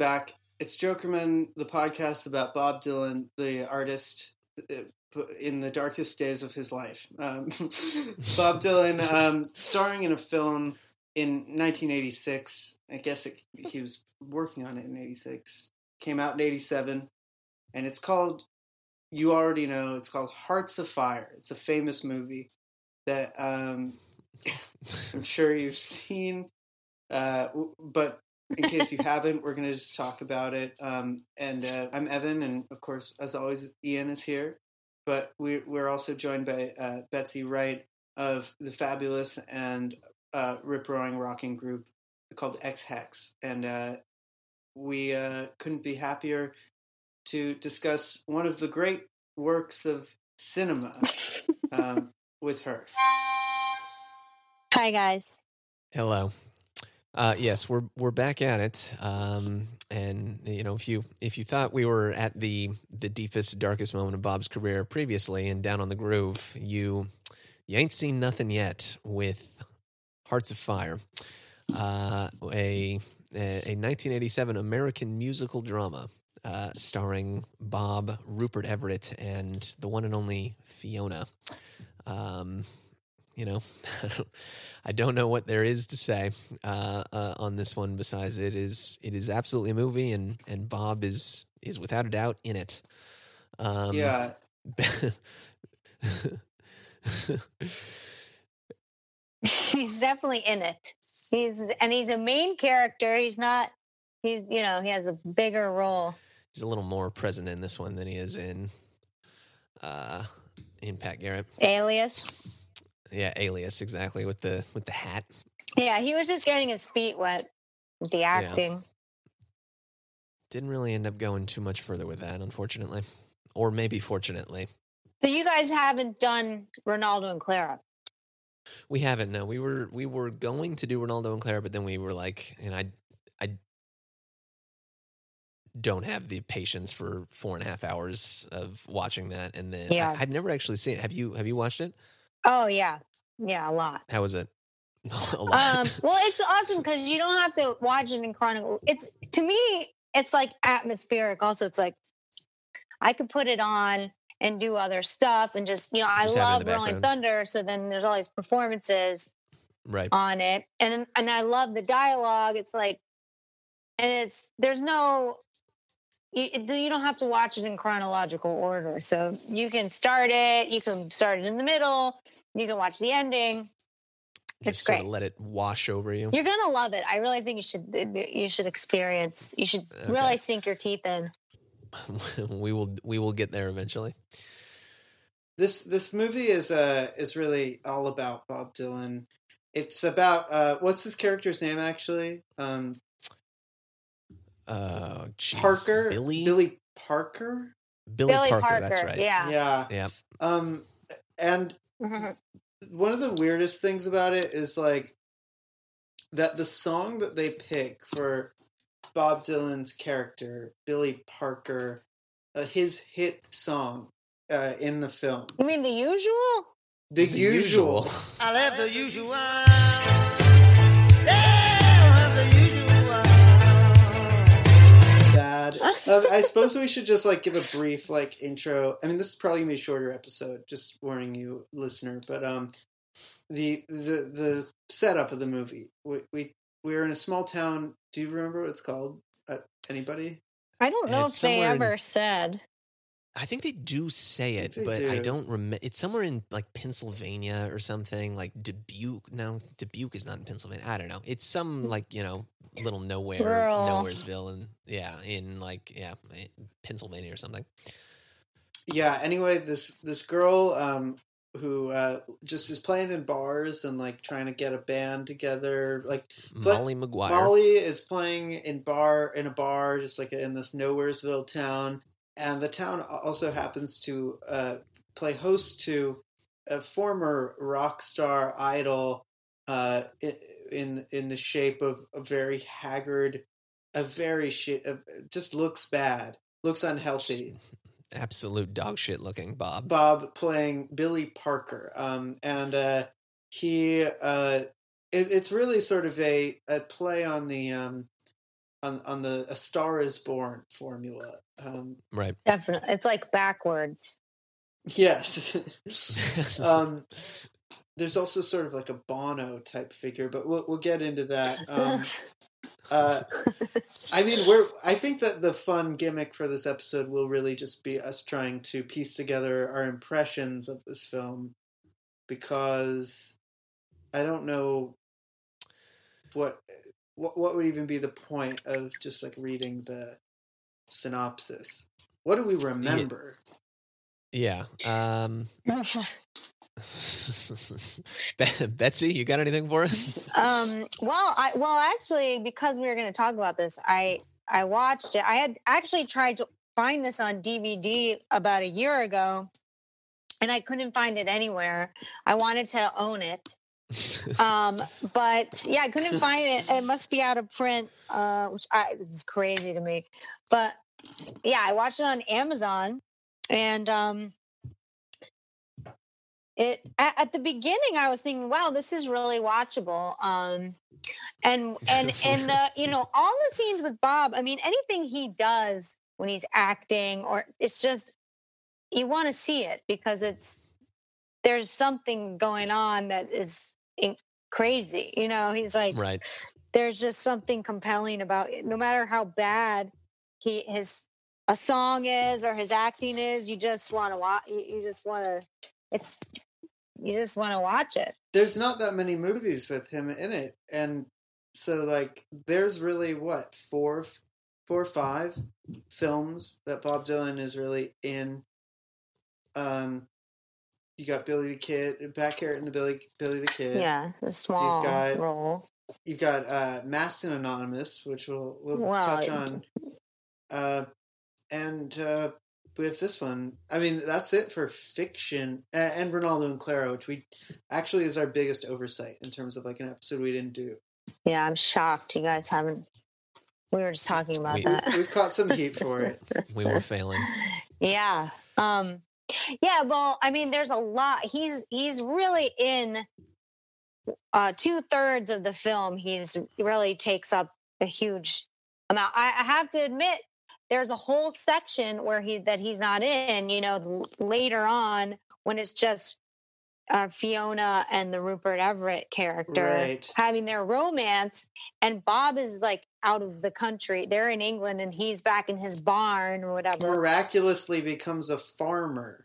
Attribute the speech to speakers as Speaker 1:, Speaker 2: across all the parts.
Speaker 1: Back. It's Jokerman, the podcast about Bob Dylan, the artist uh, in the darkest days of his life. Um, Bob Dylan, um, starring in a film in 1986. I guess it, he was working on it in 86. Came out in 87. And it's called, you already know, it's called Hearts of Fire. It's a famous movie that um, I'm sure you've seen. Uh, but in case you haven't, we're going to just talk about it. Um, and uh, I'm Evan, and of course, as always, Ian is here. But we, we're also joined by uh, Betsy Wright of the fabulous and uh, rip roaring rocking group called Ex Hex. And uh, we uh, couldn't be happier to discuss one of the great works of cinema um, with her.
Speaker 2: Hi, guys.
Speaker 3: Hello. Uh, yes, we're we're back at it. Um, and you know, if you if you thought we were at the the deepest, darkest moment of Bob's career previously and down on the groove, you you ain't seen nothing yet with Hearts of Fire, uh, a a 1987 American musical drama uh, starring Bob, Rupert Everett, and the one and only Fiona. Um, you know, I don't know what there is to say uh, uh, on this one. Besides, it is it is absolutely a movie, and and Bob is is without a doubt in it.
Speaker 1: Um, yeah.
Speaker 2: he's definitely in it. He's and he's a main character. He's not. He's you know he has a bigger role.
Speaker 3: He's a little more present in this one than he is in uh in Pat Garrett.
Speaker 2: Alias.
Speaker 3: Yeah, Alias exactly with the with the hat.
Speaker 2: Yeah, he was just getting his feet wet the acting. Yeah.
Speaker 3: Didn't really end up going too much further with that, unfortunately, or maybe fortunately.
Speaker 2: So you guys haven't done Renaldo and Clara.
Speaker 3: We haven't. No, we were we were going to do Renaldo and Clara, but then we were like, and I, I don't have the patience for four and a half hours of watching that, and then yeah. I, have never actually seen it. Have you? Have you watched it?
Speaker 2: Oh yeah, yeah, a lot.
Speaker 3: How was it?
Speaker 2: a lot. Um, well, it's awesome because you don't have to watch it in chronicle. It's to me, it's like atmospheric. Also, it's like I could put it on and do other stuff and just you know just I love Rolling Thunder. So then there's all these performances
Speaker 3: right
Speaker 2: on it, and and I love the dialogue. It's like, and it's there's no you, you don't have to watch it in chronological order. So you can start it, you can start it in the middle, you can watch the ending.
Speaker 3: It's Just great. let it wash over you.
Speaker 2: You're gonna love it. I really think you should you should experience. You should okay. really sink your teeth in.
Speaker 3: we will we will get there eventually.
Speaker 1: This this movie is uh is really all about Bob Dylan. It's about uh what's his character's name actually? Um
Speaker 3: uh, geez,
Speaker 1: Parker,
Speaker 3: Billy,
Speaker 1: Billy Parker,
Speaker 3: Billy, Billy Parker, Parker, That's right.
Speaker 2: Yeah,
Speaker 1: yeah,
Speaker 3: yeah.
Speaker 1: Um, and one of the weirdest things about it is like that the song that they pick for Bob Dylan's character, Billy Parker, uh, his hit song uh, in the film.
Speaker 2: You mean the usual?
Speaker 1: The, the usual.
Speaker 4: usual. I love the usual.
Speaker 1: Um, I suppose we should just like give a brief like intro. I mean, this is probably gonna be a shorter episode. Just warning you, listener. But um, the the the setup of the movie. We we we're in a small town. Do you remember what it's called? Uh, anybody?
Speaker 2: I don't know if they ever
Speaker 3: in,
Speaker 2: said.
Speaker 3: I think they do say it, but do. I don't remember. It's somewhere in like Pennsylvania or something. Like Dubuque. No, Dubuque is not in Pennsylvania. I don't know. It's some like you know little nowhere, Rural. nowheresville, and yeah, in like yeah, Pennsylvania or something.
Speaker 1: Yeah. Anyway, this this girl um, who uh, just is playing in bars and like trying to get a band together. Like
Speaker 3: Molly McGuire.
Speaker 1: Molly is playing in bar in a bar, just like in this nowheresville town, and the town also happens to uh, play host to a former rock star idol. Uh, in in the shape of a very haggard, a very shit, just looks bad, looks unhealthy.
Speaker 3: Absolute dog shit looking Bob.
Speaker 1: Bob playing Billy Parker, um, and uh, he uh, it, it's really sort of a, a play on the um, on on the A Star Is Born formula. Um,
Speaker 3: Right.
Speaker 2: Definitely. It's like backwards.
Speaker 1: yes. um, there's also sort of like a Bono type figure, but we'll we'll get into that. Um, uh, I mean, we're. I think that the fun gimmick for this episode will really just be us trying to piece together our impressions of this film, because I don't know what what what would even be the point of just like reading the synopsis. What do we remember?
Speaker 3: Yeah. Um, Betsy, you got anything for us?
Speaker 2: um well i well actually because we were going to talk about this i i watched it i had actually tried to find this on dvd about a year ago and i couldn't find it anywhere i wanted to own it um but yeah i couldn't find it. It must be out of print uh which I, is crazy to me. But yeah i watched it on amazon and um it at, at the beginning i was thinking wow this is really watchable. Um and and and the you know all the scenes with bob i mean anything he does when he's acting or it's just you want to see it because it's there's something going on that is crazy you know he's like
Speaker 3: right.
Speaker 2: there's just something compelling about it no matter how bad he his a song is or his acting is you just want to watch you, you just want to it's you just want to watch it
Speaker 1: there's not that many movies with him in it and so like there's really what four four or five films that bob dylan is really in um you got billy the kid back here in the billy billy the kid.
Speaker 2: Yeah a small
Speaker 1: got-
Speaker 2: role.
Speaker 1: You've got uh masked and anonymous which we'll we'll
Speaker 2: Well,
Speaker 1: touch on. Uh and uh we have this one i mean that's it for fiction uh, and renaldo and clara which we actually is our biggest oversight in terms of like an episode we didn't do.
Speaker 2: Yeah i'm shocked you guys haven't we were just talking about
Speaker 3: We-
Speaker 2: that.
Speaker 1: We've caught some heat for it.
Speaker 3: We were failing.
Speaker 2: yeah um yeah well i mean there's a lot he's he's really in uh two thirds of the film he's really takes up a huge amount I, I have to admit there's a whole section where he that he's not in you know later on when it's just uh, Fiona and the Rupert Everett character
Speaker 1: Right.
Speaker 2: having their romance, and Bob is like out of the country. They're in England, and he's back in his barn or whatever.
Speaker 1: miraculously becomes a farmer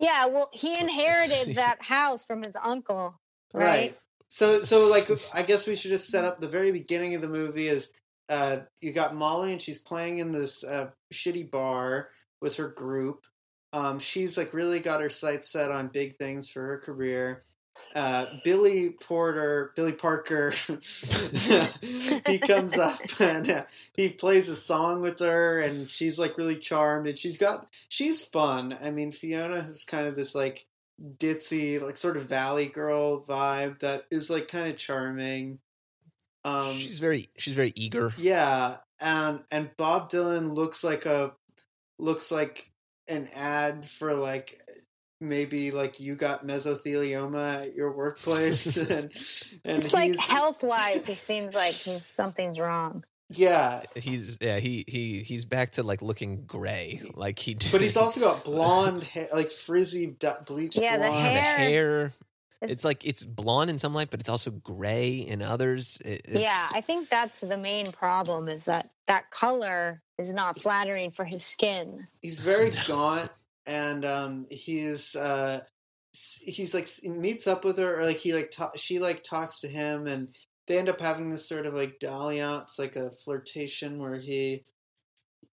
Speaker 2: Yeah, well, he inherited that house from his uncle,
Speaker 1: right,
Speaker 2: right?
Speaker 1: so so like i guess we should just set up the very beginning of the movie is uh you got molly and she's playing in this uh shitty bar with her group. Um she's like really got her sights set on big things for her career uh billy porter billy parker he comes up and uh, he plays a song with her and she's like really charmed and she's got she's fun i mean fiona is kind of this like ditzy like sort of valley girl vibe that is like kind of charming um
Speaker 3: she's very she's very eager.
Speaker 1: yeah and and bob dylan looks like a looks like an ad for like maybe like you got mesothelioma at your workplace and, and
Speaker 2: It's like health wise, he seems like he's something's wrong.
Speaker 1: yeah
Speaker 3: He's yeah, he he he's back to like looking gray. Like he
Speaker 1: but he's also got blonde hair like frizzy bleached
Speaker 2: Yeah,
Speaker 1: blonde
Speaker 3: the
Speaker 2: hair-
Speaker 3: hair.
Speaker 2: It's-
Speaker 3: It's like it's blonde in some light, but it's also gray in others. It, it's,
Speaker 2: yeah, I think that's the main problem is that that color is not flattering for his skin.
Speaker 1: he's very gaunt and um he's uh he's like he meets up with her or like he like ta- she like talks to him and they end up having this sort of like dalliance like a flirtation where he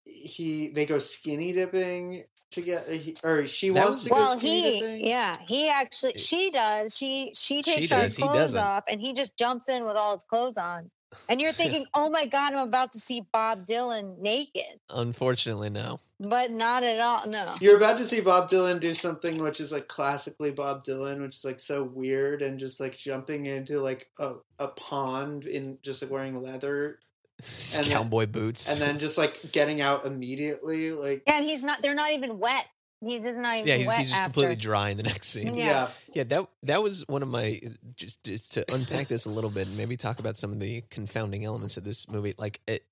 Speaker 1: he they go skinny dipping together he, or she
Speaker 3: That
Speaker 1: wants
Speaker 3: was-
Speaker 1: to go skinny
Speaker 2: he
Speaker 1: dipping
Speaker 2: yeah, he actually she does. She she takes
Speaker 3: does,
Speaker 2: her
Speaker 3: he
Speaker 2: clothes off and he just jumps in with all his clothes on. And you're thinking, "Oh my god, I'm about to see Bob Dylan naked."
Speaker 3: unfortunately no.
Speaker 2: But not at all. No.
Speaker 1: you're about to see Bob Dylan do something which is like classically Bob Dylan, which is like so weird and just like jumping into like a, a pond in just like wearing leather And then-
Speaker 3: Cowboy boots.
Speaker 1: and then just like getting out immediately. Like
Speaker 2: And he's not they're not even wet. He's just not even
Speaker 3: Yeah, he's,
Speaker 2: wet
Speaker 3: he's just
Speaker 2: after.
Speaker 3: completely dry in the next scene.
Speaker 2: Yeah.
Speaker 1: Yeah.
Speaker 3: Yeah, that that was one of my just just to unpack this a little bit and maybe talk about some of the confounding elements of this movie. Like, it,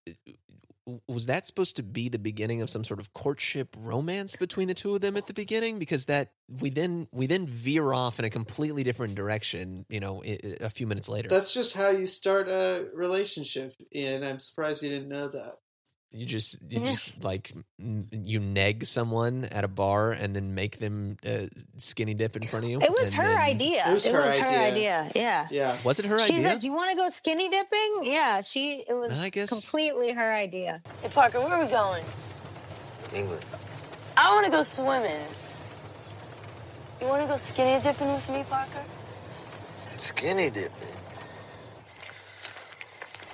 Speaker 3: was that supposed to be the beginning of some sort of courtship romance between the two of them at the beginning? Because that we then we then veer off in a completely different direction. You know, a few minutes later,
Speaker 1: That's just how you start a relationship, and I'm surprised you didn't know that.
Speaker 3: You just you just like you neg someone at a bar and then make them uh, skinny dip in front of you.
Speaker 2: It was her
Speaker 3: then-
Speaker 2: idea.
Speaker 1: It was her idea.
Speaker 2: idea. Yeah.
Speaker 1: Yeah.
Speaker 3: Was it her
Speaker 2: She
Speaker 3: idea?
Speaker 2: She said, "Do you want to go skinny dipping?" Yeah, she. It was
Speaker 3: I guess-
Speaker 2: completely her idea.
Speaker 4: Hey, Parker, where are we going?
Speaker 5: England.
Speaker 4: I want to go swimming. You want to go skinny dipping with me, Parker?
Speaker 5: It's skinny dipping.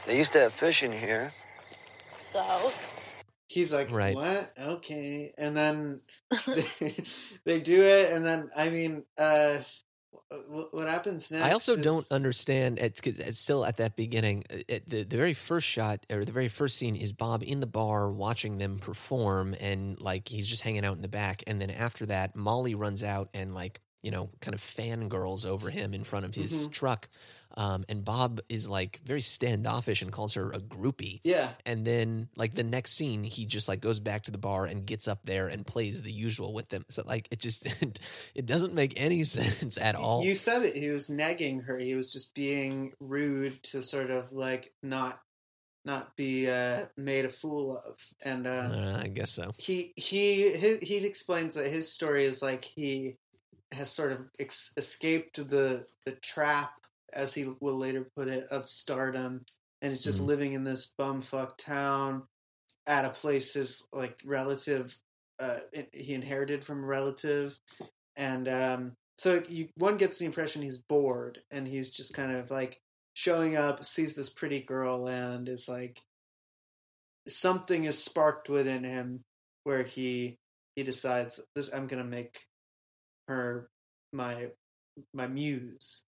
Speaker 5: They used to have fishing here.
Speaker 4: So,
Speaker 1: He's like,
Speaker 3: Right.
Speaker 1: what? Okay. And then they, they do it, and then, I mean, uh, what, what happens next?
Speaker 3: I also
Speaker 1: is-
Speaker 3: don't understand. It's, 'cause it's still at that beginning. uh, At the the very first shot or the very first scene is Bob in the bar watching them perform, and like he's just hanging out in the back. And then after that, Molly runs out and like you know kind of fangirls over him in front of his
Speaker 1: Mhm.
Speaker 3: truck. Um, and Bob is like very standoffish and calls her a groupie.
Speaker 1: Yeah.
Speaker 3: And then like the next scene, he just like goes back to the bar and gets up there and plays the usual with them. So like it just it doesn't make any sense at all.
Speaker 1: You said it. He was nagging her. He was just being rude to sort of like not not be uh, made a fool of. And uh,
Speaker 3: Uh, I guess so.
Speaker 1: he he he he explains that his story is like he has sort of ex- escaped the the trap, as he will later put it, of stardom, and is just
Speaker 3: Mhm.
Speaker 1: living in this bumfuck town at a place his like relative uh, he inherited from a relative, and um, so you one gets the impression he's bored and he's just kind of like showing up, sees this pretty girl, and is like something is sparked within him where he he decides this I'm gonna make her my my muse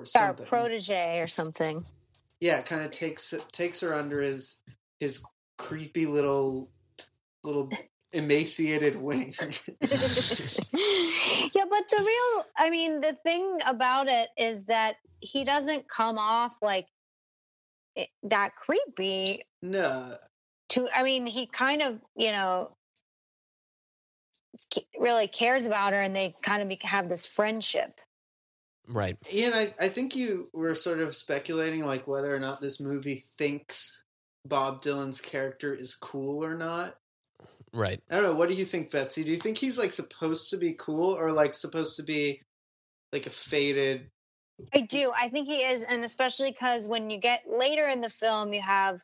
Speaker 1: or something.
Speaker 2: protege or something.
Speaker 1: yeah, kind of takes takes her under his his creepy little little emaciated wing.
Speaker 2: yeah, but the real, I mean, the thing about it is that he doesn't come off like eh, that creepy.
Speaker 1: no,
Speaker 2: To, I mean, he kind of, you know, really cares about her, and they kind of have this friendship.
Speaker 3: Right.
Speaker 1: Ian, I, I think you were sort of speculating like whether or not this movie thinks Bob Dylan's character is cool or not.
Speaker 3: Right.
Speaker 1: I don't know. What do you think, Betsy? Do you think he's like supposed to be cool or like supposed to be like a faded?
Speaker 2: I do. I think he is, and especially because when you get later in the film, you have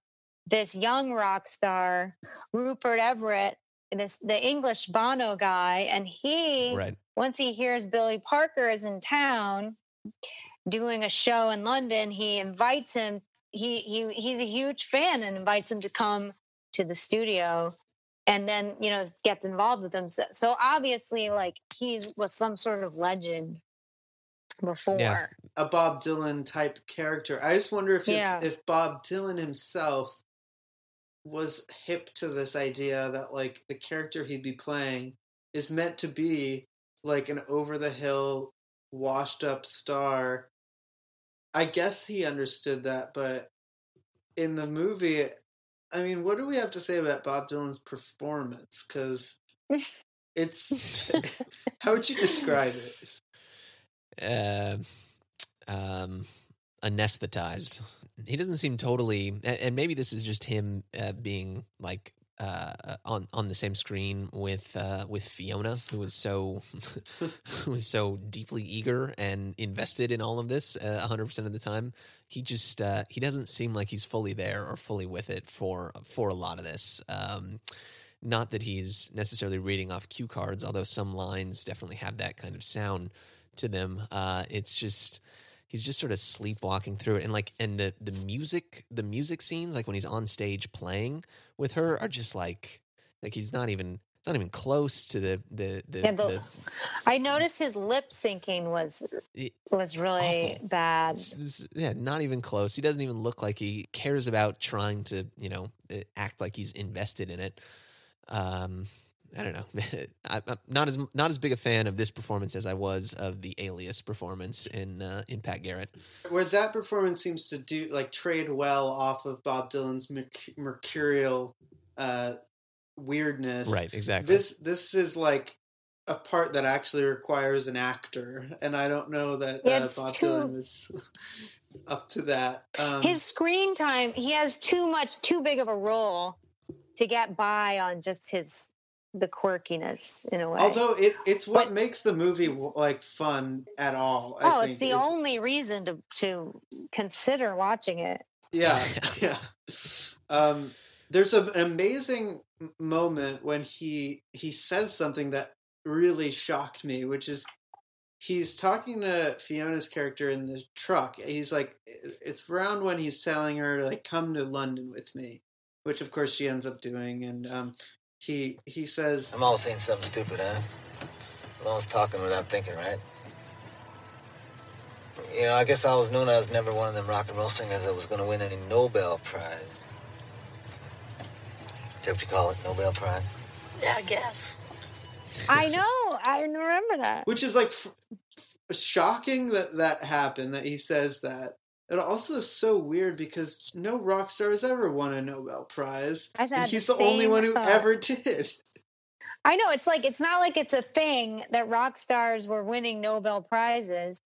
Speaker 2: this young rock star, Rupert Everett, this the English Bono guy, and he
Speaker 3: Right.
Speaker 2: once he hears Billy Parker is in town doing a show in London, he invites him. He he he's a huge fan and invites him to come to the studio, and then you know gets involved with him. So, so obviously, like he's was some sort of legend before.
Speaker 1: a Bob Dylan type character. I just wonder if it's,
Speaker 2: Yeah.
Speaker 1: if Bob Dylan himself was hip to this idea that like the character he'd be playing is meant to be like an over the hill washed up star. I guess he understood that, but in the movie, I mean, what do we have to say about Bob Dylan's performance? Because it's how would you describe it?
Speaker 3: Uh, um, anesthetized. He doesn't seem totally, and, maybe this is just him uh, being like uh, on on the same screen with uh, with Fiona, who was so who was so deeply eager and invested in all of this uh, hundred percent of the time. He just uh, he doesn't seem like he's fully there or fully with it for for a lot of this. Um, not that he's necessarily reading off cue cards, although some lines definitely have that kind of sound to them. Uh, it's just he's just sort of sleepwalking through it, and like and the the music the music scenes, like when he's on stage playing with her, are just like like he's not even not even close to the the the,
Speaker 2: Yeah, the-
Speaker 3: the
Speaker 2: I noticed his lip syncing was
Speaker 3: It-
Speaker 2: was really
Speaker 3: awful.
Speaker 2: bad.
Speaker 3: It's- it's- yeah, not even close. He doesn't even look like he cares about trying to, you know, uh, act like he's invested in it. Um, I don't know. I, I'm not as not as big a fan of this performance as I was of the Alias performance in uh, in Pat Garrett.
Speaker 1: Where that performance seems to do like trade well off of Bob Dylan's merc- mercurial uh, weirdness.
Speaker 3: Right, exactly.
Speaker 1: This this is like a part that actually requires an actor, and I don't know that
Speaker 2: Yeah,
Speaker 1: uh, Bob
Speaker 2: too-
Speaker 1: Dylan was up to that. Um,
Speaker 2: His screen time, he has too much, too big of a role to get by on just his the quirkiness in a way.
Speaker 1: although it it's what
Speaker 2: But-
Speaker 1: makes the movie like fun at all. I
Speaker 2: oh,
Speaker 1: think,
Speaker 2: it's the
Speaker 1: is-
Speaker 2: only reason to to consider watching it.
Speaker 1: Yeah, yeah. Um, there's a, an amazing moment when he he says something that really shocked me, which is he's talking to Fiona's character in the truck. He's like, it's around when he's telling her to like come to London with me, which of course she ends up doing, and um, he he says,
Speaker 5: I'm always saying something stupid, huh? I'm always talking without thinking, right? You know, I guess I was known as never one of them rock and roll singers that was going to win any Nobel Prize. Is that what you call it? Nobel Prize?
Speaker 4: Yeah, I guess.
Speaker 2: I know. I didn't remember that.
Speaker 1: which is like f- shocking that that happened that he says that and also is so weird because no rock star has ever won a nobel prize
Speaker 2: I've
Speaker 1: and he's
Speaker 2: the
Speaker 1: the only one who
Speaker 2: thought.
Speaker 1: ever did
Speaker 2: I know it's like it's not like it's a thing that rock stars were winning Nobel prizes.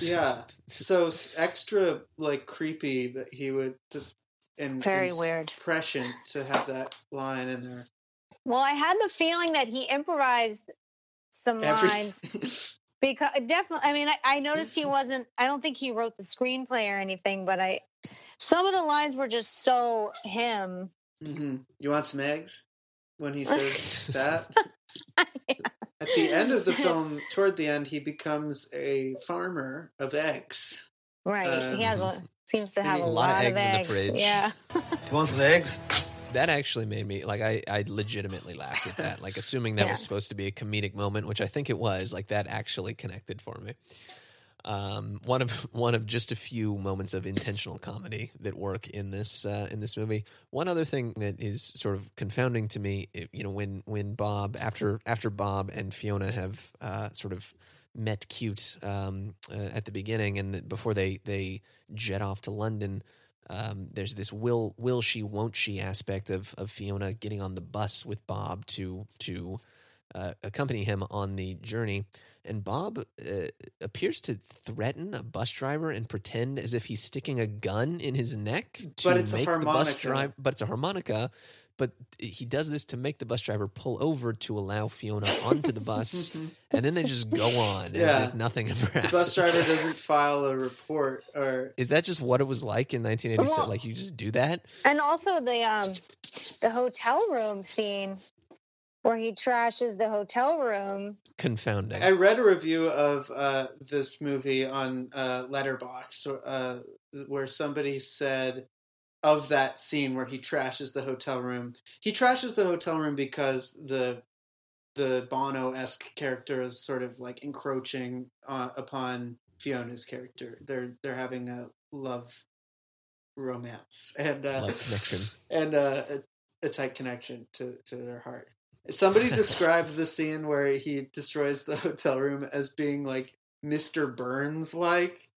Speaker 1: yeah so extra like creepy that he would and
Speaker 2: Very
Speaker 1: and
Speaker 2: weird.
Speaker 1: prescient to have that line in there
Speaker 2: Well, I had the feeling that he improvised some
Speaker 1: Every-
Speaker 2: lines because definitely. I mean, I, I noticed he wasn't. I don't think he wrote the screenplay or anything, but I some of the lines were just so him.
Speaker 1: Mhm. you want some eggs when he says that at the end of the film toward the end he becomes a farmer of eggs
Speaker 2: Right. he has a seems to have a,
Speaker 3: a lot of eggs in the fridge.
Speaker 2: Yeah.
Speaker 5: You want some eggs?
Speaker 3: That actually made me like I, I legitimately laughed at that. Like assuming that
Speaker 2: Yeah.
Speaker 3: was supposed to be a comedic moment, which I think it was, like that actually connected for me. Um, one of one of just a few moments of intentional comedy that work in this uh, in this movie. One other thing that is sort of confounding to me, it- you know, when when Bob after after Bob and Fiona have uh, sort of met cute um, uh, at the beginning, and before they they jet off to London, um, there's this will will she won't she aspect of of Fiona getting on the bus with Bob to to uh, accompany him on the journey. And Bob uh, appears to threaten a bus driver and pretend as if he's sticking a gun in his neck to
Speaker 1: But it's a
Speaker 3: make the bus
Speaker 1: harmonica.
Speaker 3: drive. But it's a harmonica. But he does this to make the bus driver pull over to allow Fiona onto the bus, and then they just go on
Speaker 1: Yeah.
Speaker 3: as if nothing ever
Speaker 1: the
Speaker 3: happened.
Speaker 1: bus driver doesn't file a report or
Speaker 3: Is that just what it was like in 1987?
Speaker 2: Well-
Speaker 3: like you just do that?
Speaker 2: And also the um the hotel room scene where he trashes the hotel room.
Speaker 3: Confounding.
Speaker 1: I read a review of uh, this movie on uh, Letterboxd, uh, where somebody said of that scene where he trashes the hotel room. He trashes the hotel room because the the Bono esque character is sort of like encroaching uh, upon Fiona's character. They're they're having a love romance and uh,
Speaker 3: Love connection.
Speaker 1: and uh, a, a tight connection to to their heart. Somebody described the scene where he destroys the hotel room as being like Mr. Burns like,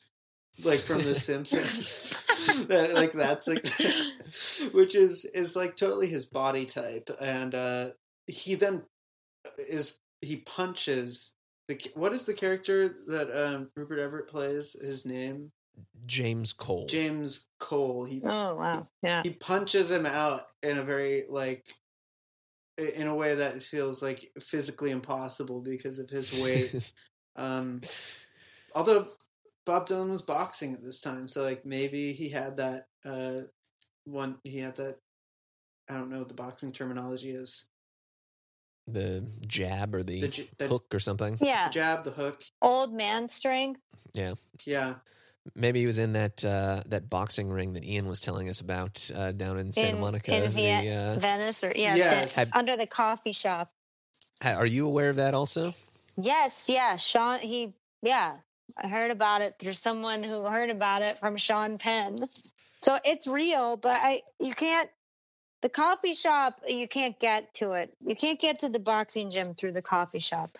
Speaker 1: like from The Simpsons. that like that's like, which is is like totally his body type, and uh, he then is he punches the what is the character that um, Rupert Everett plays? His name
Speaker 3: James Cole.
Speaker 1: James Cole. He
Speaker 2: Oh wow. Yeah.
Speaker 1: he punches him out in a very like in a way that feels like physically impossible because of his weight. um, although Bob Dylan was boxing at this time, so like maybe he had that uh, one. He had that. I don't know what the boxing terminology is.
Speaker 3: the jab or the,
Speaker 1: The j- the-
Speaker 3: hook or something.
Speaker 2: Yeah.
Speaker 1: The jab, the hook.
Speaker 2: Old man strength.
Speaker 3: Yeah.
Speaker 1: Yeah,
Speaker 3: Maybe he was in that uh, that boxing ring that Ian was telling us about uh, down in Santa
Speaker 2: in,
Speaker 3: Monica.
Speaker 2: in
Speaker 3: the,
Speaker 2: Viet-
Speaker 3: uh,
Speaker 2: Venice or yeah,
Speaker 1: Yes.
Speaker 2: San- under the coffee shop.
Speaker 3: are you aware of that also?
Speaker 2: Yes, yeah. Sean he yeah. I heard about it through someone who heard about it from Sean Penn. So it's real, but I you can't the coffee shop, you can't get to it. You can't get to the boxing gym through the coffee shop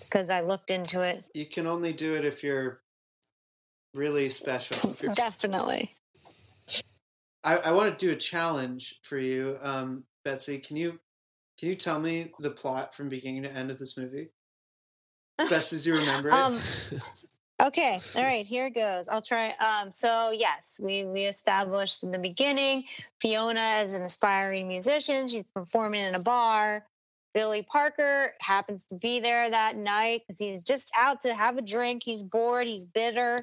Speaker 2: because I looked into it.
Speaker 1: You can only do it if you're really special. If you're-
Speaker 2: Definitely.
Speaker 1: I, I want to do a challenge for you, um, Betsy. Can you can you tell me the plot from beginning to end of this movie, best as you remember it?
Speaker 2: Um, Okay, all right, here it goes. I'll try. Um, so yes, we we established in the beginning Fiona is an aspiring musician. She's performing in a bar. Billy Parker happens to be there that night because he's just out to have a drink. He's bored. He's bitter.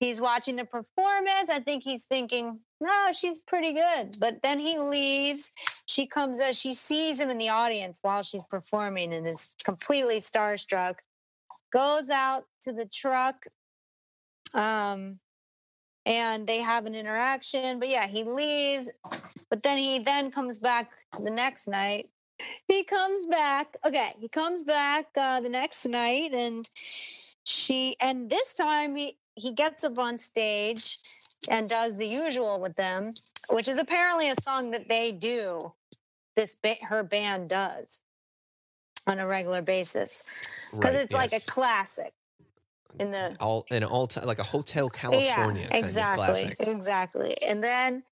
Speaker 2: He's watching the performance. I think he's thinking, "No, she's pretty good." But then he leaves. She comes as she sees him in the audience while she's performing and is completely starstruck goes out to the truck um and they have an interaction but yeah he leaves but then he then comes back the next night. He comes back okay he comes back uh the next night and she and this time he he gets up on stage and does the usual with them which is apparently a song that they do this ba- her band does on a regular basis because
Speaker 3: Right,
Speaker 2: it's like a classic in the
Speaker 3: all in all time like a Hotel California kind
Speaker 2: exactly,
Speaker 3: of classic.
Speaker 2: exactly. And then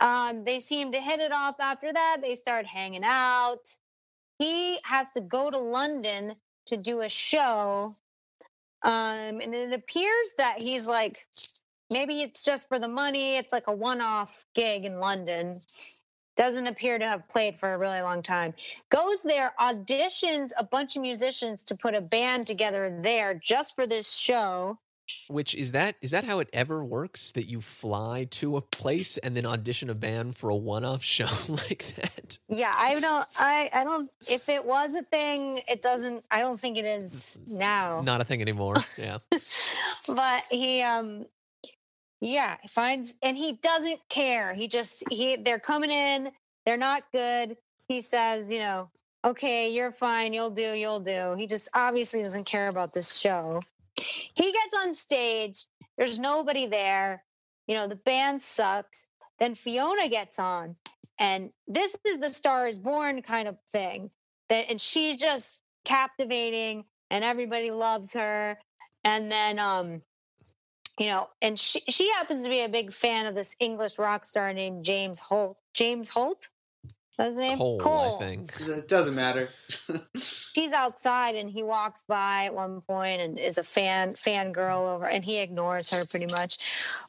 Speaker 2: um, they seem to hit it off. After that, they start hanging out. He has to go to London to do a show, um, and it appears that he's like maybe it's just for the money. It's like a one-off gig in London. Doesn't appear to have played for a really long time. Goes there, auditions a bunch of musicians to put a band together there just for this show.
Speaker 3: Which is that is that how it ever works? That you fly to a place and then audition a band for a one off show like that?
Speaker 2: Yeah, I don't. I I don't. If it was a thing, it doesn't. I don't think it is now.
Speaker 3: Not a thing anymore. Yeah.
Speaker 2: But he, um, yeah, finds and he doesn't care. He just he. They're coming in. They're not good. He says, you know, okay, you're fine. You'll do. You'll do. He just obviously doesn't care about this show. He gets on stage. There's nobody there. You know, the band sucks. Then Fiona gets on, and this is the Star is Born kind of thing. That and she's just captivating, and everybody loves her. And then, um, you know, and she she happens to be a big fan of this English rock star named James Holt. James Holt, that's his name.
Speaker 3: Cole, I think.
Speaker 1: it doesn't matter.
Speaker 2: she's outside and he walks by at one point and is a fan fangirl over and he ignores her pretty much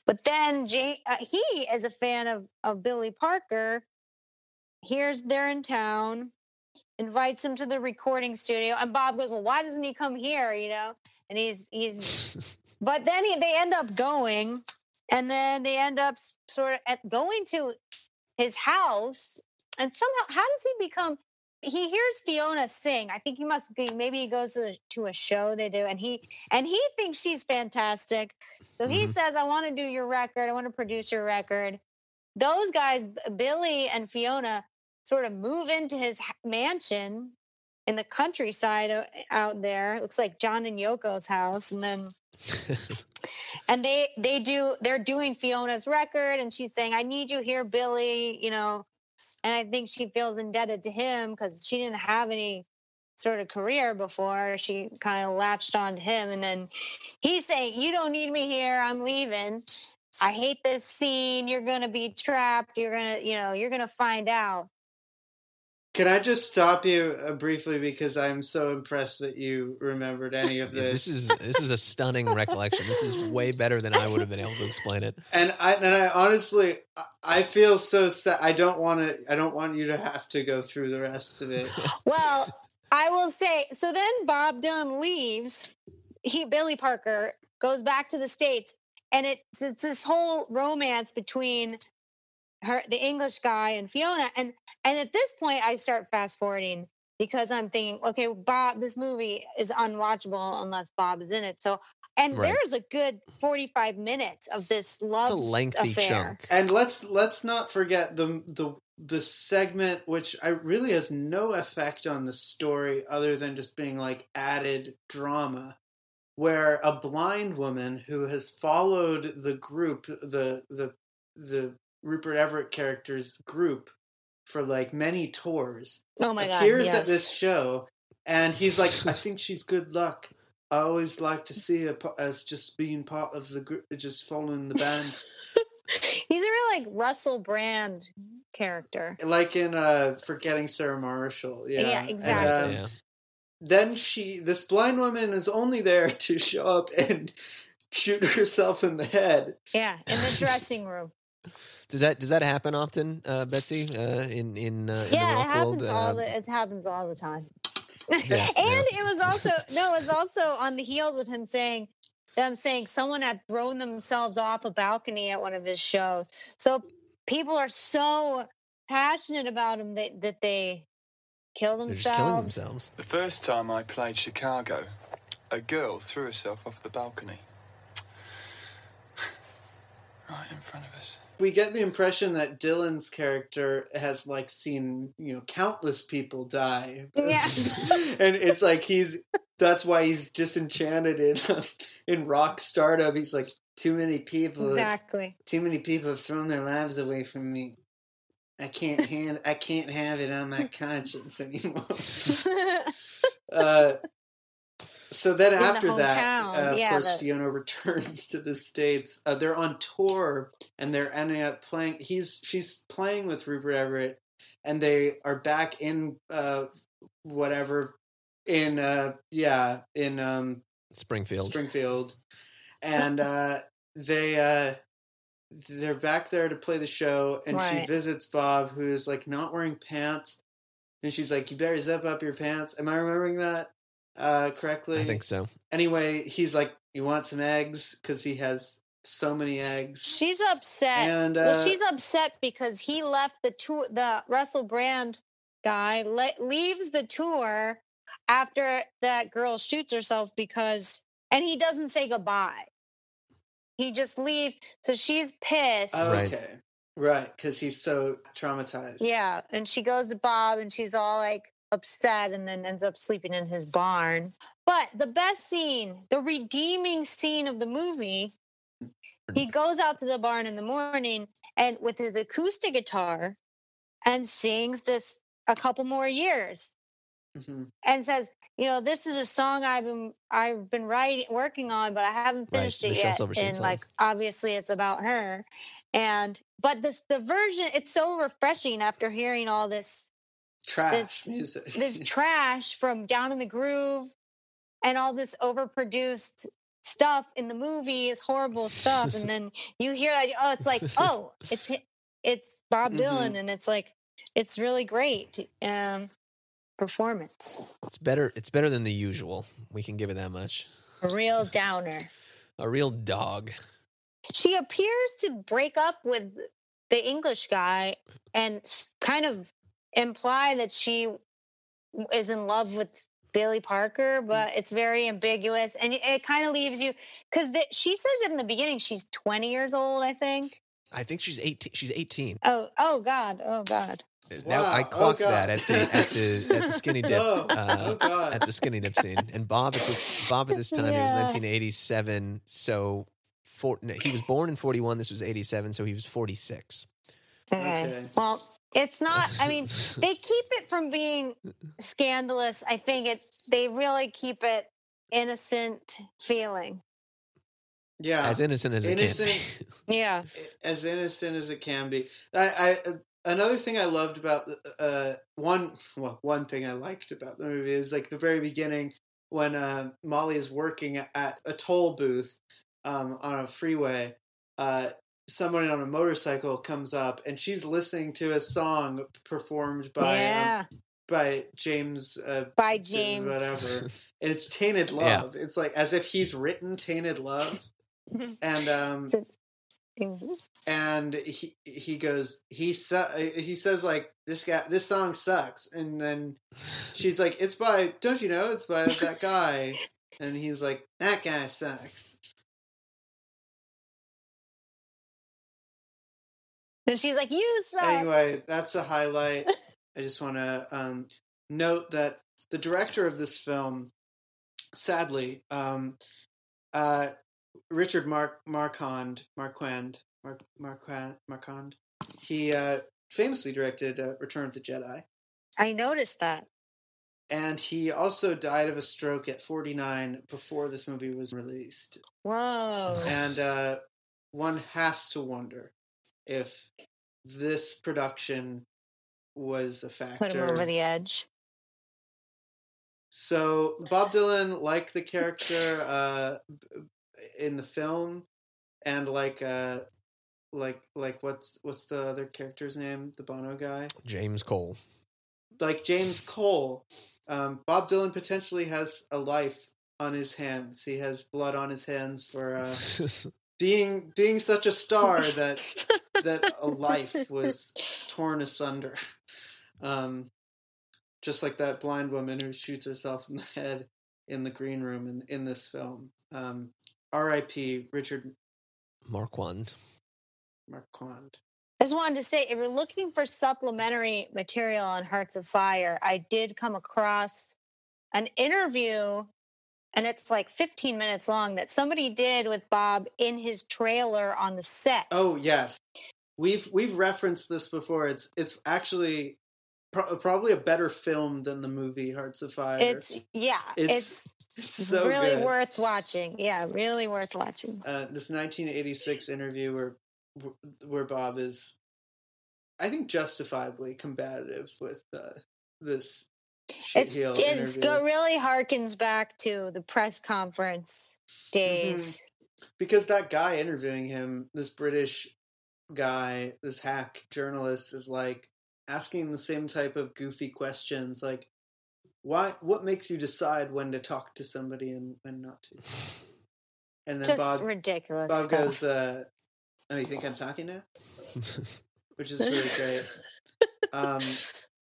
Speaker 2: but then Jay, uh, he is a fan of, of billy parker hears they're in town invites him to the recording studio and bob goes well why doesn't he come here you know and he's he's but then he, they end up going and then they end up sort of at going to his house and somehow how does he become he hears Fiona sing. I think he must be maybe he goes to, to a show they do and he and he thinks she's fantastic. So he
Speaker 3: Mhm.
Speaker 2: says I want to do your record. I want to produce your record. Those guys Billy and Fiona sort of move into his mansion in the countryside out there. It looks like John and Yoko's house and then and they they do they're doing Fiona's record and she's saying I need you here Billy, you know. And I think she feels indebted to him because she didn't have any sort of career before. She kind of latched on to him and then he's saying you don't need me here. I'm leaving. I hate this scene. You're going to be trapped. You're going to, you know, you're going to find out.
Speaker 1: Can I just stop you uh, briefly because I'm so impressed that you remembered any of
Speaker 3: Yeah,
Speaker 1: this.
Speaker 3: this is this is a stunning recollection. This is way better than I would have been able to explain it.
Speaker 1: and I and I honestly I- I feel so sad. I don't want to. I don't want you to have to go through the rest of it.
Speaker 2: Well, I will say so then Bob Dylan leaves. He Billy Parker goes back to the States and it's it's this whole romance between her the English guy and Fiona. And and at this point I start fast forwarding because I'm thinking, okay, Bob, this movie is unwatchable unless Bob is in it. So and
Speaker 3: Right.
Speaker 2: there's a good 45 minutes of this love
Speaker 3: It's a lengthy
Speaker 2: affair.
Speaker 3: chunk.
Speaker 1: And let's let's not forget the the the segment which I really has no effect on the story other than just being like added drama where a blind woman who has followed the group the the the Rupert Everett character's group for like many tours.
Speaker 2: Oh my god!
Speaker 1: appears
Speaker 2: yes.
Speaker 1: at this show, and he's like, "I think she's good luck. I always like to see her as just being part of the group, just following the band."
Speaker 2: He's a real like Russell Brand character.
Speaker 1: like in uh forgetting sarah marshall yeah
Speaker 2: Yeah,
Speaker 1: And,
Speaker 2: exactly.
Speaker 1: um,
Speaker 3: yeah.
Speaker 1: then she this blind woman is only there to show up and shoot herself in the head
Speaker 2: Yeah, in the dressing room.
Speaker 3: Does that does that happen often, uh, Betsy? Uh, in in, uh, in
Speaker 2: yeah,
Speaker 3: the
Speaker 2: it happens
Speaker 3: world?
Speaker 2: all
Speaker 3: Uh,
Speaker 2: the it happens all the time.
Speaker 3: Yeah,
Speaker 2: and
Speaker 3: yeah.
Speaker 2: it was also no, it was also on the heels of him saying them saying someone had thrown themselves off a balcony at one of his shows. So people are so passionate about him that, that they kill
Speaker 3: they're just killing
Speaker 2: themselves.
Speaker 3: themselves.
Speaker 6: The first time I played Chicago, a girl threw herself off the balcony. Right in front of us.
Speaker 1: We get the impression that dylan's character has like seen you know countless people die
Speaker 2: Yeah.
Speaker 1: and it's like he's that's why he's disenchanted in in rock stardom he's like too many people have
Speaker 2: Exactly.
Speaker 1: too many people have thrown their lives away from me. I can't hand I can't have it on my conscience anymore. Uh, so then
Speaker 2: In the
Speaker 1: after that, uh, of
Speaker 2: yeah,
Speaker 1: course,
Speaker 2: the-
Speaker 1: Fiona returns to the states. Uh, they're on tour and they're ending up playing. He's she's playing with Rupert Everett, and they are back in uh, whatever in uh, yeah in um,
Speaker 3: Springfield.
Speaker 1: Springfield, and uh, they uh, they're back there to play the show, and she visits Bob, who is like not wearing pants, and she's like, "You better zip up your pants." Am I remembering that uh, correctly?
Speaker 3: I think so.
Speaker 1: Anyway, he's like, "You want some eggs?" Because he has so many eggs,
Speaker 2: she's upset.
Speaker 1: and uh,
Speaker 2: well, she's upset because he left the tour. The Russell Brand guy le- leaves the tour after that girl shoots herself because, and he doesn't say goodbye. He just leaves. So she's pissed.
Speaker 1: oh,
Speaker 3: Right.
Speaker 1: okay, right, because he's so traumatized.
Speaker 2: Yeah, and she goes to Bob and she's all like upset and then ends up sleeping in his barn. But the best scene, the redeeming scene of the movie, he goes out to the barn in the morning and with his acoustic guitar and sings this a couple more years
Speaker 1: Mhm.
Speaker 2: and says, you know, this is a song I've been I've been writing working on, but I haven't finished
Speaker 3: the
Speaker 2: it yet. And like obviously it's about her. And but this the version it's so refreshing after hearing all this
Speaker 1: trash
Speaker 2: this-
Speaker 1: music.
Speaker 2: this trash from down in the groove and all this overproduced stuff in the movie is horrible stuff and then you hear that oh it's like oh it's it's bob dylan and it's like it's really great um performance
Speaker 3: It's better. It's better than the usual. We can give it that much.
Speaker 2: a real downer
Speaker 3: A real dog.
Speaker 2: she appears to break up with the english guy and kind of imply that she is in love with Billy Parker, but it's very ambiguous, and it, it kind of leaves you because she says in the beginning she's twenty years old. I think.
Speaker 3: I think she's eighteen. She's eighteen.
Speaker 2: Oh, oh God, oh God.
Speaker 3: Now I
Speaker 1: Wow. Oh,
Speaker 3: clocked
Speaker 1: God.
Speaker 3: that at the at the at the skinny dip.
Speaker 1: Oh,
Speaker 3: uh,
Speaker 1: oh, God.
Speaker 3: at the skinny dip scene. And Bob at this Bob at this time, it was 1987. So four, no, he was born in 41. This was 87. So he was 46.
Speaker 2: Okay.
Speaker 1: Okay.
Speaker 2: Well, it's not. I mean, they keep it from being scandalous. I think it. They really keep it innocent feeling.
Speaker 1: yeah,
Speaker 3: As innocent as it
Speaker 1: Innocent.
Speaker 3: can be.
Speaker 2: Yeah.
Speaker 1: as innocent as it can be. I, I another thing I loved about the uh, one well one thing I liked about the movie is like the very beginning when uh, Molly is working at a toll booth um, on a freeway. Uh, someone on a motorcycle comes up and she's listening to a song performed by um, by James uh,
Speaker 2: By James.
Speaker 1: whatever. And it's tainted
Speaker 3: Yeah.
Speaker 1: love. It's like as if he's written tainted love. And um and he he goes he su- he says like this guy this song sucks. And then she's like it's by don't you know it's by that guy. And he's like that guy sucks
Speaker 2: And she's like, "You suck."
Speaker 1: anyway that's a highlight i just want to um note that the director of this film sadly um uh richard mark marquand marquand mark marquand marquand he uh, famously directed uh, Return of the Jedi,
Speaker 2: I noticed that.
Speaker 1: and he also died of a stroke at 49 before this movie was released.
Speaker 2: Whoa.
Speaker 1: And uh, one has to wonder if this production was the factor.
Speaker 2: Put him over the edge.
Speaker 1: So Bob Dylan, like the character uh, in the film, and like uh, like like what's what's the other character's name? The Bono guy,
Speaker 3: James Colt.
Speaker 1: like James Colt. Um, Bob Dylan potentially has a life on his hands. He has blood on his hands for uh, being being such a star that that a life was torn asunder. Um, just like that blind woman who shoots herself in the head in the green room in, in this film. Um, R.I.P. Richard
Speaker 3: Marquand.
Speaker 1: Marquand.
Speaker 2: I just wanted to say if you're looking for supplementary material on Hearts of Fire, I did come across an interview and it's like 15 minutes long that somebody did with Bob in his trailer on the set.
Speaker 1: Oh yes, we've we've referenced this before. It's it's actually pro- probably a better film than the movie Hearts of Fire.
Speaker 2: it's yeah,
Speaker 1: it's
Speaker 2: it's,
Speaker 1: so
Speaker 2: really
Speaker 1: good.
Speaker 2: worth watching. Yeah, really worth watching.
Speaker 1: uh, this 1986 interview where where Bob is, I think, justifiably combative with uh, this
Speaker 2: It's it's go really harkens back to the press conference days.
Speaker 1: because that guy interviewing him, this British guy, this hack journalist, is like asking the same type of goofy questions, like, "Why? What makes you decide when to talk to somebody and when not to?" And then
Speaker 2: Just
Speaker 1: Bob
Speaker 2: ridiculous
Speaker 1: Bob
Speaker 2: stuff.
Speaker 1: goes, uh, "Oh, you think I'm talking now?" Which is really great. Um,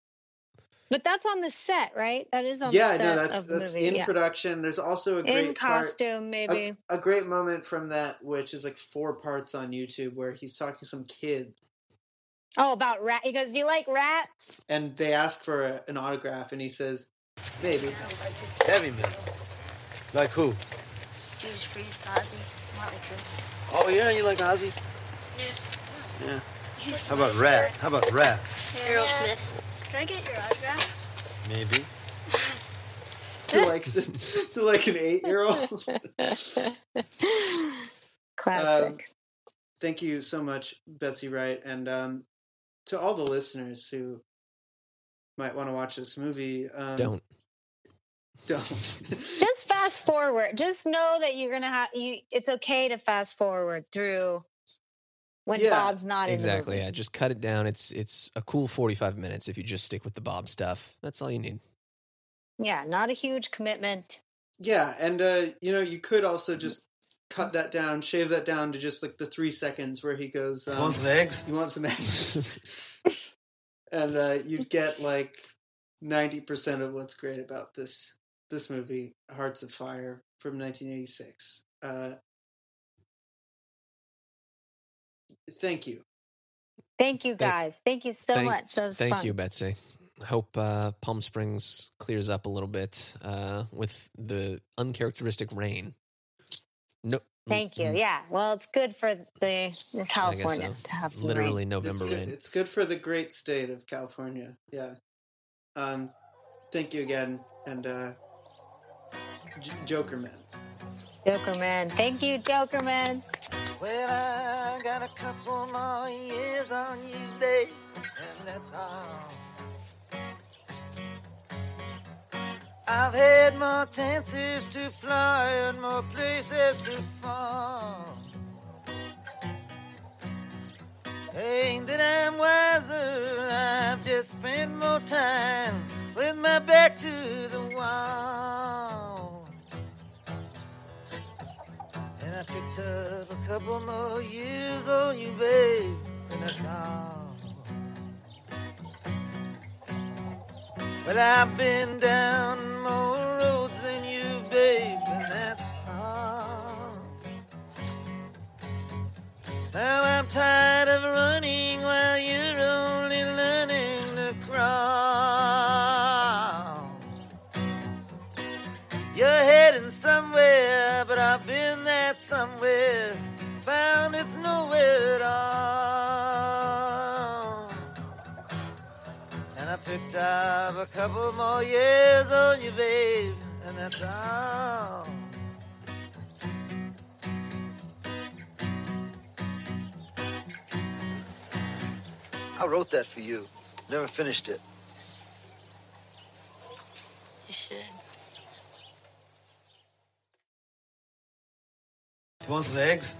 Speaker 2: But that's on the set, right? That is on
Speaker 1: yeah,
Speaker 2: the set
Speaker 1: no, that's
Speaker 2: of the
Speaker 1: that's
Speaker 2: movie.
Speaker 1: in
Speaker 2: yeah.
Speaker 1: production. There's also a great
Speaker 2: in
Speaker 1: part,
Speaker 2: costume, maybe.
Speaker 1: a, a great moment from that, which is like four parts on YouTube, where he's talking to some kids,
Speaker 2: oh, about rat. He goes, "Do you like rats?"
Speaker 1: and they ask for a, an autograph, and he says, "Maybe."
Speaker 7: Heavy metal. Like who?
Speaker 4: Judas Priest, Ozzy, Motley Crue.
Speaker 7: Oh yeah, you like Ozzy?
Speaker 4: Yeah.
Speaker 7: Yeah. How about Ratt? How about Ratt?
Speaker 4: Aerosmith. Can I get your autograph?
Speaker 7: Maybe.
Speaker 1: to like to like an eight year old.
Speaker 2: Classic.
Speaker 1: Um, Thank you so much, Betsy Wright, and um, to all the listeners who might want to watch this movie. Um,
Speaker 3: Don't.
Speaker 1: don't.
Speaker 2: just fast forward. Just know that you're gonna have you. It's okay to fast forward through when
Speaker 1: Yeah,
Speaker 2: Bob's not in
Speaker 3: Exactly.
Speaker 2: the
Speaker 3: Yeah. Just cut it down. It's it's a cool forty five minutes if you just stick with the Bob stuff. That's all you need.
Speaker 2: Yeah, not a huge commitment.
Speaker 1: yeah, and uh, you know you could also just cut that down, shave that down to just like the three seconds where he goes. Um,
Speaker 7: Want some eggs?
Speaker 1: You want some eggs? and uh, you'd get like ninety percent of what's great about this this movie, Hearts of Fire from 1986. Uh, thank you.
Speaker 2: Thank you, guys. Thank you so
Speaker 3: Thank-
Speaker 2: much. That was
Speaker 3: Thank
Speaker 2: fun.
Speaker 3: you, Betsy. I hope uh, Palm Springs clears up a little bit uh, with the uncharacteristic rain. No,
Speaker 2: Thank you. Yeah. Well, it's good for the in California
Speaker 3: so.
Speaker 2: to have some
Speaker 3: Literally
Speaker 2: rain.
Speaker 3: November
Speaker 1: it's good,
Speaker 3: rain.
Speaker 1: It's good for the great state of California. Yeah. Um, thank you again, and uh, J- Joker Man.
Speaker 2: Joker man. Thank you, Joker man.
Speaker 5: Well, I got a couple more years on you, babe, and that's all. I've had more chances to fly and more places to fall. Ain't that I'm wiser, I've just spent more time with my back to the wall. I picked up a couple more years on you, babe, and that's all. Well, I've been down couple more years on you, babe, and that's all.
Speaker 7: I wrote that for you. Never finished it.
Speaker 4: You should.
Speaker 7: You want some eggs?